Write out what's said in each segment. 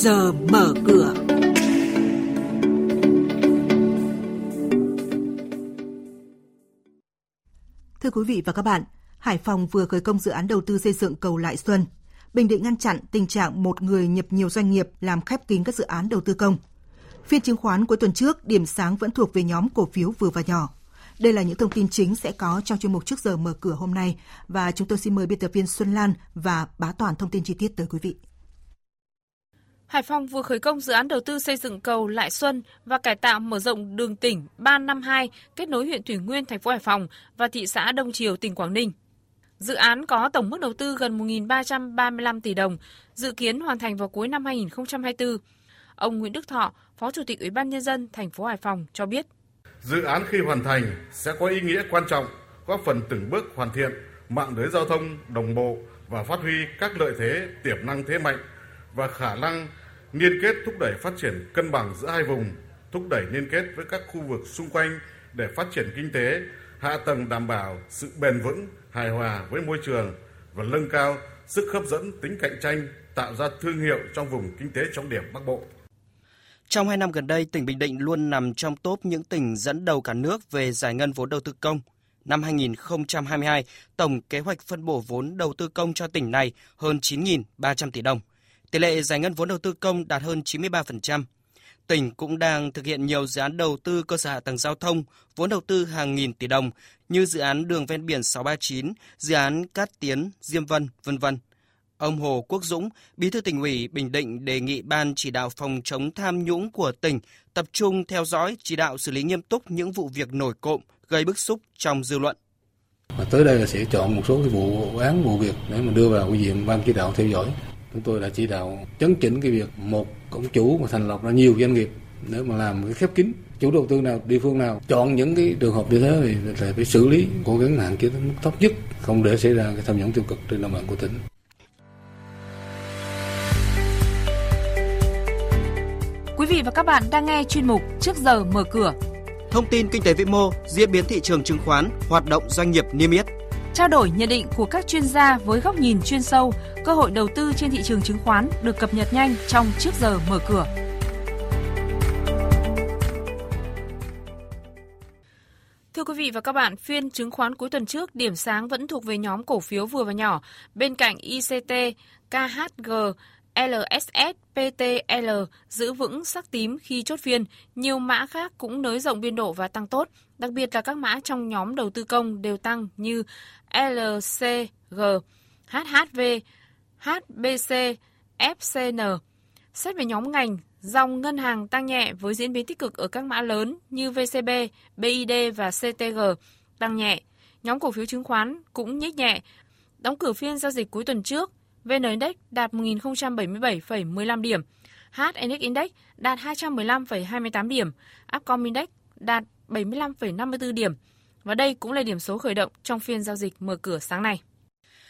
giờ mở cửa. Thưa quý vị và các bạn, Hải Phòng vừa khởi công dự án đầu tư xây dựng cầu Lại Xuân. Bình Định ngăn chặn tình trạng một người nhập nhiều doanh nghiệp làm khép kín các dự án đầu tư công. Phiên chứng khoán cuối tuần trước, điểm sáng vẫn thuộc về nhóm cổ phiếu vừa và nhỏ. Đây là những thông tin chính sẽ có trong chuyên mục trước giờ mở cửa hôm nay và chúng tôi xin mời biên tập viên Xuân Lan và Bá Toàn thông tin chi tiết tới quý vị. Hải Phòng vừa khởi công dự án đầu tư xây dựng cầu Lại Xuân và cải tạo mở rộng đường tỉnh 352 kết nối huyện Thủy Nguyên, thành phố Hải Phòng và thị xã Đông Triều, tỉnh Quảng Ninh. Dự án có tổng mức đầu tư gần 1.335 tỷ đồng, dự kiến hoàn thành vào cuối năm 2024. Ông Nguyễn Đức Thọ, Phó Chủ tịch Ủy ban nhân dân thành phố Hải Phòng cho biết: Dự án khi hoàn thành sẽ có ý nghĩa quan trọng, góp phần từng bước hoàn thiện mạng lưới giao thông đồng bộ và phát huy các lợi thế tiềm năng thế mạnh và khả năng liên kết thúc đẩy phát triển cân bằng giữa hai vùng, thúc đẩy liên kết với các khu vực xung quanh để phát triển kinh tế, hạ tầng đảm bảo sự bền vững, hài hòa với môi trường và nâng cao sức hấp dẫn tính cạnh tranh, tạo ra thương hiệu trong vùng kinh tế trọng điểm Bắc Bộ. Trong hai năm gần đây, tỉnh Bình Định luôn nằm trong top những tỉnh dẫn đầu cả nước về giải ngân vốn đầu tư công. Năm 2022, tổng kế hoạch phân bổ vốn đầu tư công cho tỉnh này hơn 9.300 tỷ đồng. Tỷ lệ giải ngân vốn đầu tư công đạt hơn 93%. Tỉnh cũng đang thực hiện nhiều dự án đầu tư cơ sở hạ tầng giao thông, vốn đầu tư hàng nghìn tỷ đồng như dự án đường ven biển 639, dự án Cát Tiến, Diêm Vân, vân vân. Ông Hồ Quốc Dũng, Bí thư tỉnh ủy Bình Định đề nghị ban chỉ đạo phòng chống tham nhũng của tỉnh tập trung theo dõi, chỉ đạo xử lý nghiêm túc những vụ việc nổi cộm gây bức xúc trong dư luận. Và tới đây là sẽ chọn một số cái vụ án vụ việc để mà đưa vào quy diện ban chỉ đạo theo dõi. Chúng tôi đã chỉ đạo chấn chỉnh cái việc một công chủ mà thành lập ra nhiều doanh nghiệp để mà làm cái khép kín chủ đầu tư nào địa phương nào chọn những cái trường hợp như thế thì phải xử lý cố gắng hạn chế đến mức thấp nhất không để xảy ra cái tham nhũng tiêu cực trên địa bàn của tỉnh Quý vị và các bạn đang nghe chuyên mục Trước giờ mở cửa. Thông tin kinh tế vĩ mô, diễn biến thị trường chứng khoán, hoạt động doanh nghiệp niêm yết. Trao đổi nhận định của các chuyên gia với góc nhìn chuyên sâu, cơ hội đầu tư trên thị trường chứng khoán được cập nhật nhanh trong Trước giờ mở cửa. Thưa quý vị và các bạn, phiên chứng khoán cuối tuần trước điểm sáng vẫn thuộc về nhóm cổ phiếu vừa và nhỏ, bên cạnh ICT, KHG, LSS, PTL giữ vững sắc tím khi chốt phiên, nhiều mã khác cũng nới rộng biên độ và tăng tốt, đặc biệt là các mã trong nhóm đầu tư công đều tăng như LCG, HHV, HBC, FCN. Xét về nhóm ngành, dòng ngân hàng tăng nhẹ với diễn biến tích cực ở các mã lớn như VCB, BID và CTG tăng nhẹ. Nhóm cổ phiếu chứng khoán cũng nhích nhẹ. Đóng cửa phiên giao dịch cuối tuần trước, VN Index đạt 1.077,15 điểm, HNX Index đạt 215,28 điểm, Upcom Index đạt 75,54 điểm. Và đây cũng là điểm số khởi động trong phiên giao dịch mở cửa sáng nay.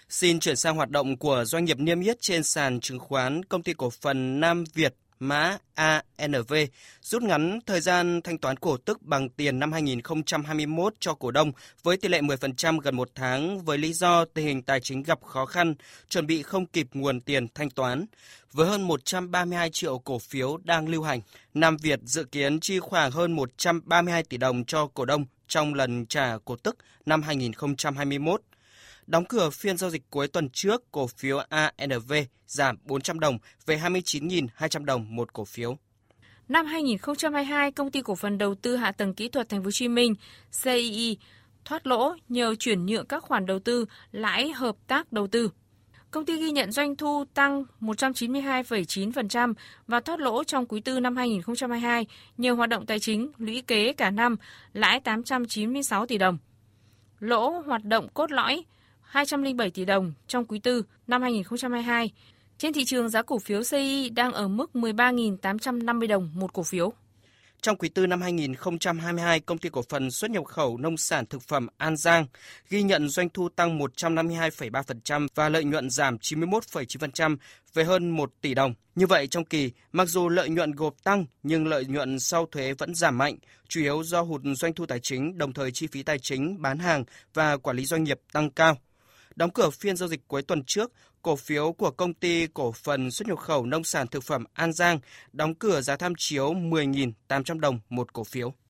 Xin chuyển sang hoạt động của doanh nghiệp niêm yết trên sàn chứng khoán Công ty cổ phần Nam Việt mã ANV rút ngắn thời gian thanh toán cổ tức bằng tiền năm 2021 cho cổ đông với tỷ lệ 10% gần một tháng với lý do tình hình tài chính gặp khó khăn, chuẩn bị không kịp nguồn tiền thanh toán. Với hơn 132 triệu cổ phiếu đang lưu hành, Nam Việt dự kiến chi khoảng hơn 132 tỷ đồng cho cổ đông trong lần trả cổ tức năm 2021 Đóng cửa phiên giao dịch cuối tuần trước, cổ phiếu ANV giảm 400 đồng về 29.200 đồng một cổ phiếu. Năm 2022, công ty cổ phần đầu tư hạ tầng kỹ thuật Thành phố Hồ Chí Minh CII thoát lỗ nhờ chuyển nhượng các khoản đầu tư lãi hợp tác đầu tư. Công ty ghi nhận doanh thu tăng 192,9% và thoát lỗ trong quý tư năm 2022 nhờ hoạt động tài chính lũy kế cả năm lãi 896 tỷ đồng. Lỗ hoạt động cốt lõi 207 tỷ đồng trong quý tư năm 2022. Trên thị trường, giá cổ phiếu CI đang ở mức 13.850 đồng một cổ phiếu. Trong quý tư năm 2022, công ty cổ phần xuất nhập khẩu nông sản thực phẩm An Giang ghi nhận doanh thu tăng 152,3% và lợi nhuận giảm 91,9% về hơn 1 tỷ đồng. Như vậy, trong kỳ, mặc dù lợi nhuận gộp tăng nhưng lợi nhuận sau thuế vẫn giảm mạnh, chủ yếu do hụt doanh thu tài chính, đồng thời chi phí tài chính, bán hàng và quản lý doanh nghiệp tăng cao. Đóng cửa phiên giao dịch cuối tuần trước, cổ phiếu của công ty cổ phần xuất nhập khẩu nông sản thực phẩm An Giang đóng cửa giá tham chiếu 10.800 đồng một cổ phiếu.